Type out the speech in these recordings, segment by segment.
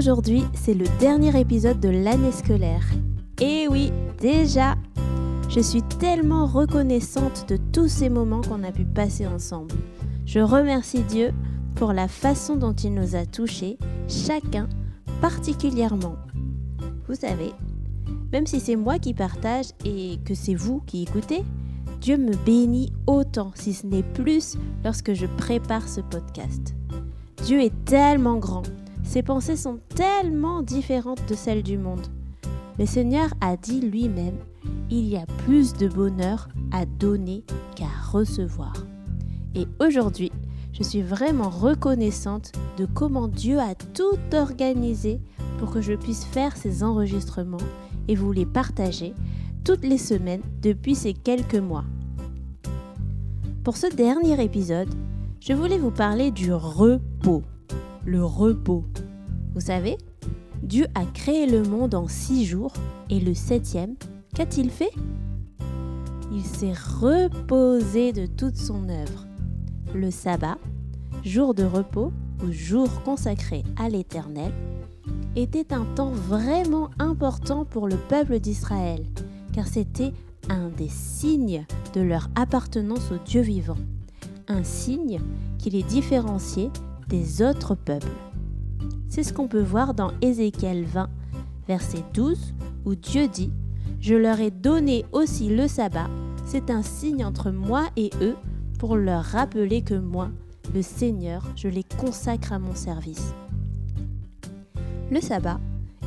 Aujourd'hui, c'est le dernier épisode de l'année scolaire. Et oui, déjà Je suis tellement reconnaissante de tous ces moments qu'on a pu passer ensemble. Je remercie Dieu pour la façon dont il nous a touchés, chacun particulièrement. Vous savez, même si c'est moi qui partage et que c'est vous qui écoutez, Dieu me bénit autant, si ce n'est plus, lorsque je prépare ce podcast. Dieu est tellement grand, ses pensées sont tellement différentes de celles du monde. Le Seigneur a dit lui-même, il y a plus de bonheur à donner qu'à recevoir. Et aujourd'hui, je suis vraiment reconnaissante de comment Dieu a tout organisé pour que je puisse faire ces enregistrements et vous les partager toutes les semaines depuis ces quelques mois. Pour ce dernier épisode, je voulais vous parler du repos. Le repos. Vous savez, Dieu a créé le monde en six jours et le septième, qu'a-t-il fait? Il s'est reposé de toute son œuvre. Le sabbat, jour de repos ou jour consacré à l'Éternel, était un temps vraiment important pour le peuple d'Israël, car c'était un des signes de leur appartenance au Dieu vivant, un signe qui les différenciait des autres peuples. C'est ce qu'on peut voir dans Ézéchiel 20, verset 12, où Dieu dit Je leur ai donné aussi le sabbat, c'est un signe entre moi et eux pour leur rappeler que moi, le Seigneur, je les consacre à mon service. Le sabbat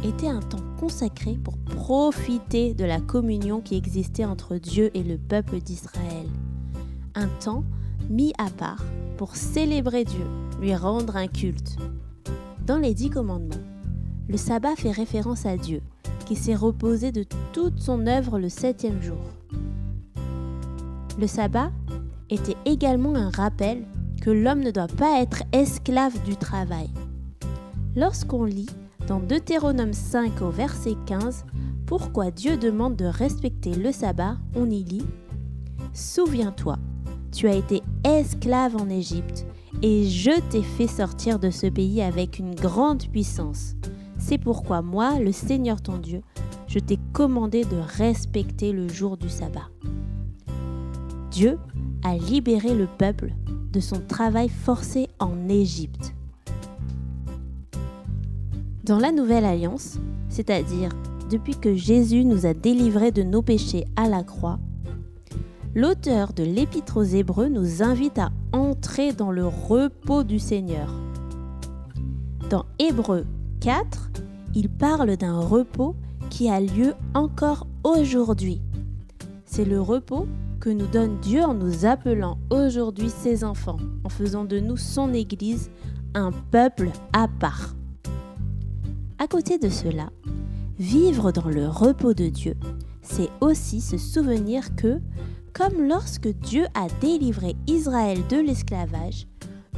était un temps consacré pour profiter de la communion qui existait entre Dieu et le peuple d'Israël. Un temps mis à part pour célébrer Dieu, lui rendre un culte. Dans les dix commandements, le sabbat fait référence à Dieu, qui s'est reposé de toute son œuvre le septième jour. Le sabbat était également un rappel que l'homme ne doit pas être esclave du travail. Lorsqu'on lit dans Deutéronome 5 au verset 15, pourquoi Dieu demande de respecter le sabbat, on y lit Souviens-toi, tu as été esclave en Égypte, et je t'ai fait sortir de ce pays avec une grande puissance. C'est pourquoi moi, le Seigneur ton Dieu, je t'ai commandé de respecter le jour du sabbat. Dieu a libéré le peuple de son travail forcé en Égypte. Dans la Nouvelle Alliance, c'est-à-dire depuis que Jésus nous a délivrés de nos péchés à la croix, l'auteur de l'Épître aux Hébreux nous invite à entrer dans le repos du Seigneur. Dans Hébreux 4, il parle d'un repos qui a lieu encore aujourd'hui. C'est le repos que nous donne Dieu en nous appelant aujourd'hui ses enfants, en faisant de nous son Église, un peuple à part. À côté de cela, vivre dans le repos de Dieu, c'est aussi se souvenir que, comme lorsque Dieu a délivré Israël de l'esclavage,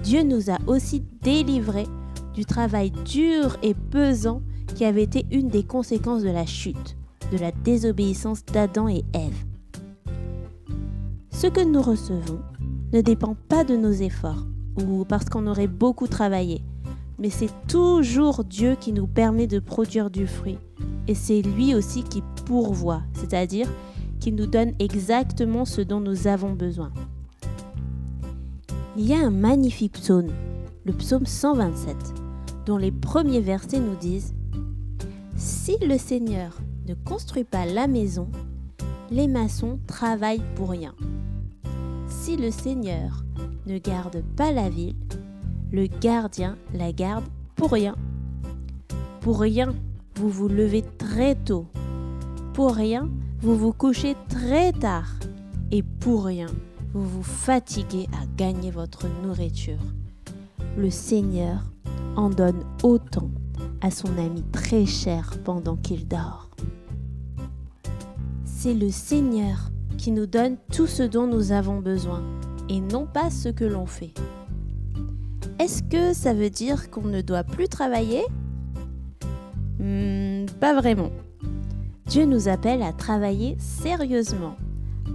Dieu nous a aussi délivrés du travail dur et pesant qui avait été une des conséquences de la chute, de la désobéissance d'Adam et Ève. Ce que nous recevons ne dépend pas de nos efforts ou parce qu'on aurait beaucoup travaillé, mais c'est toujours Dieu qui nous permet de produire du fruit. Et c'est lui aussi qui pourvoit, c'est-à-dire qui nous donne exactement ce dont nous avons besoin. Il y a un magnifique psaume, le psaume 127, dont les premiers versets nous disent Si le Seigneur ne construit pas la maison, les maçons travaillent pour rien. Si le Seigneur ne garde pas la ville, le gardien la garde pour rien. Pour rien, vous vous levez très tôt. Pour rien, vous vous couchez très tard. Et pour rien, vous vous fatiguez à gagner votre nourriture. Le Seigneur en donne autant à son ami très cher pendant qu'il dort. C'est le Seigneur qui nous donne tout ce dont nous avons besoin et non pas ce que l'on fait. Est-ce que ça veut dire qu'on ne doit plus travailler? Hmm, Pas vraiment. Dieu nous appelle à travailler sérieusement,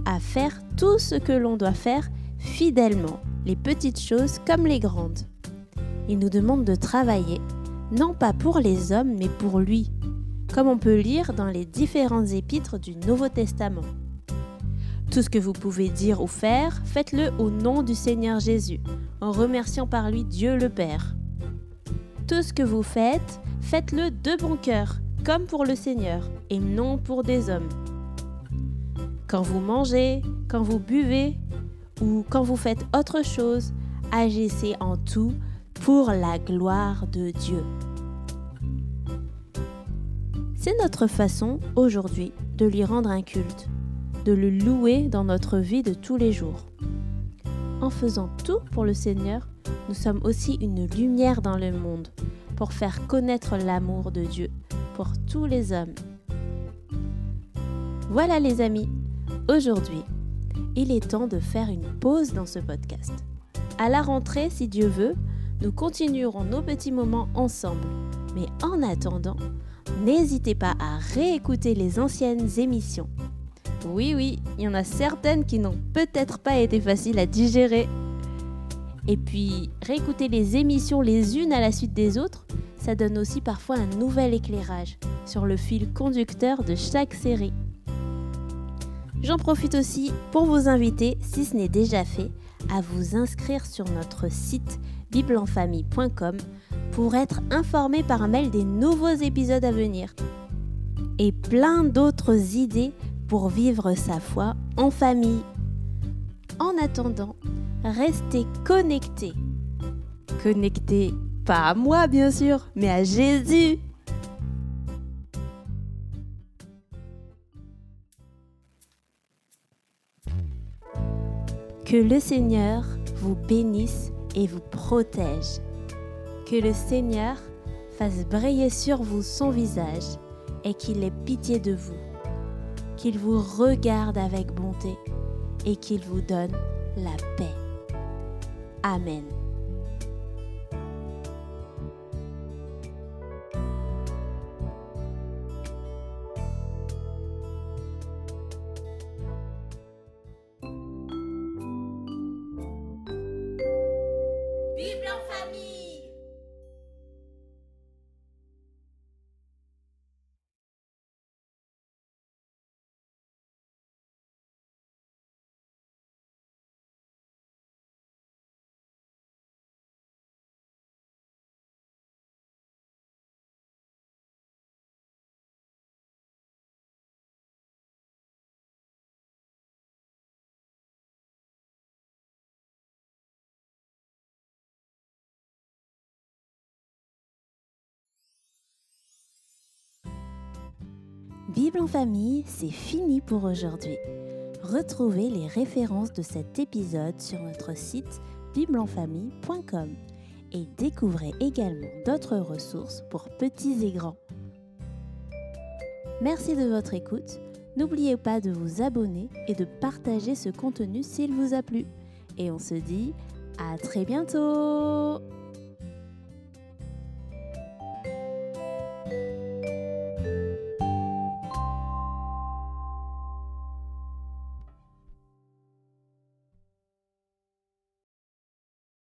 à faire tout ce que l'on doit faire fidèlement, les petites choses comme les grandes. Il nous demande de travailler, non pas pour les hommes, mais pour lui, comme on peut lire dans les différentes épîtres du Nouveau Testament. Tout ce que vous pouvez dire ou faire, faites-le au nom du Seigneur Jésus, en remerciant par lui Dieu le Père. Tout ce que vous faites, faites-le de bon cœur, comme pour le Seigneur, et non pour des hommes. Quand vous mangez, quand vous buvez, ou quand vous faites autre chose, agissez en tout pour la gloire de Dieu. C'est notre façon aujourd'hui de lui rendre un culte, de le louer dans notre vie de tous les jours. En faisant tout pour le Seigneur, nous sommes aussi une lumière dans le monde pour faire connaître l'amour de Dieu pour tous les hommes. Voilà les amis, aujourd'hui, il est temps de faire une pause dans ce podcast. À la rentrée, si Dieu veut, nous continuerons nos petits moments ensemble. Mais en attendant, n'hésitez pas à réécouter les anciennes émissions. Oui, oui, il y en a certaines qui n'ont peut-être pas été faciles à digérer. Et puis, réécouter les émissions les unes à la suite des autres, ça donne aussi parfois un nouvel éclairage sur le fil conducteur de chaque série. J'en profite aussi pour vous inviter, si ce n'est déjà fait, à vous inscrire sur notre site biblenfamille.com pour être informé par mail des nouveaux épisodes à venir et plein d'autres idées pour vivre sa foi en famille. En attendant, restez connectés. Connectés, pas à moi bien sûr, mais à Jésus. Que le Seigneur vous bénisse et vous protège. Que le Seigneur fasse briller sur vous son visage et qu'il ait pitié de vous. Qu'il vous regarde avec bonté et qu'il vous donne la paix. Amen. Bible en famille, c'est fini pour aujourd'hui. Retrouvez les références de cet épisode sur notre site biblenfamille.com et découvrez également d'autres ressources pour petits et grands. Merci de votre écoute. N'oubliez pas de vous abonner et de partager ce contenu s'il vous a plu. Et on se dit à très bientôt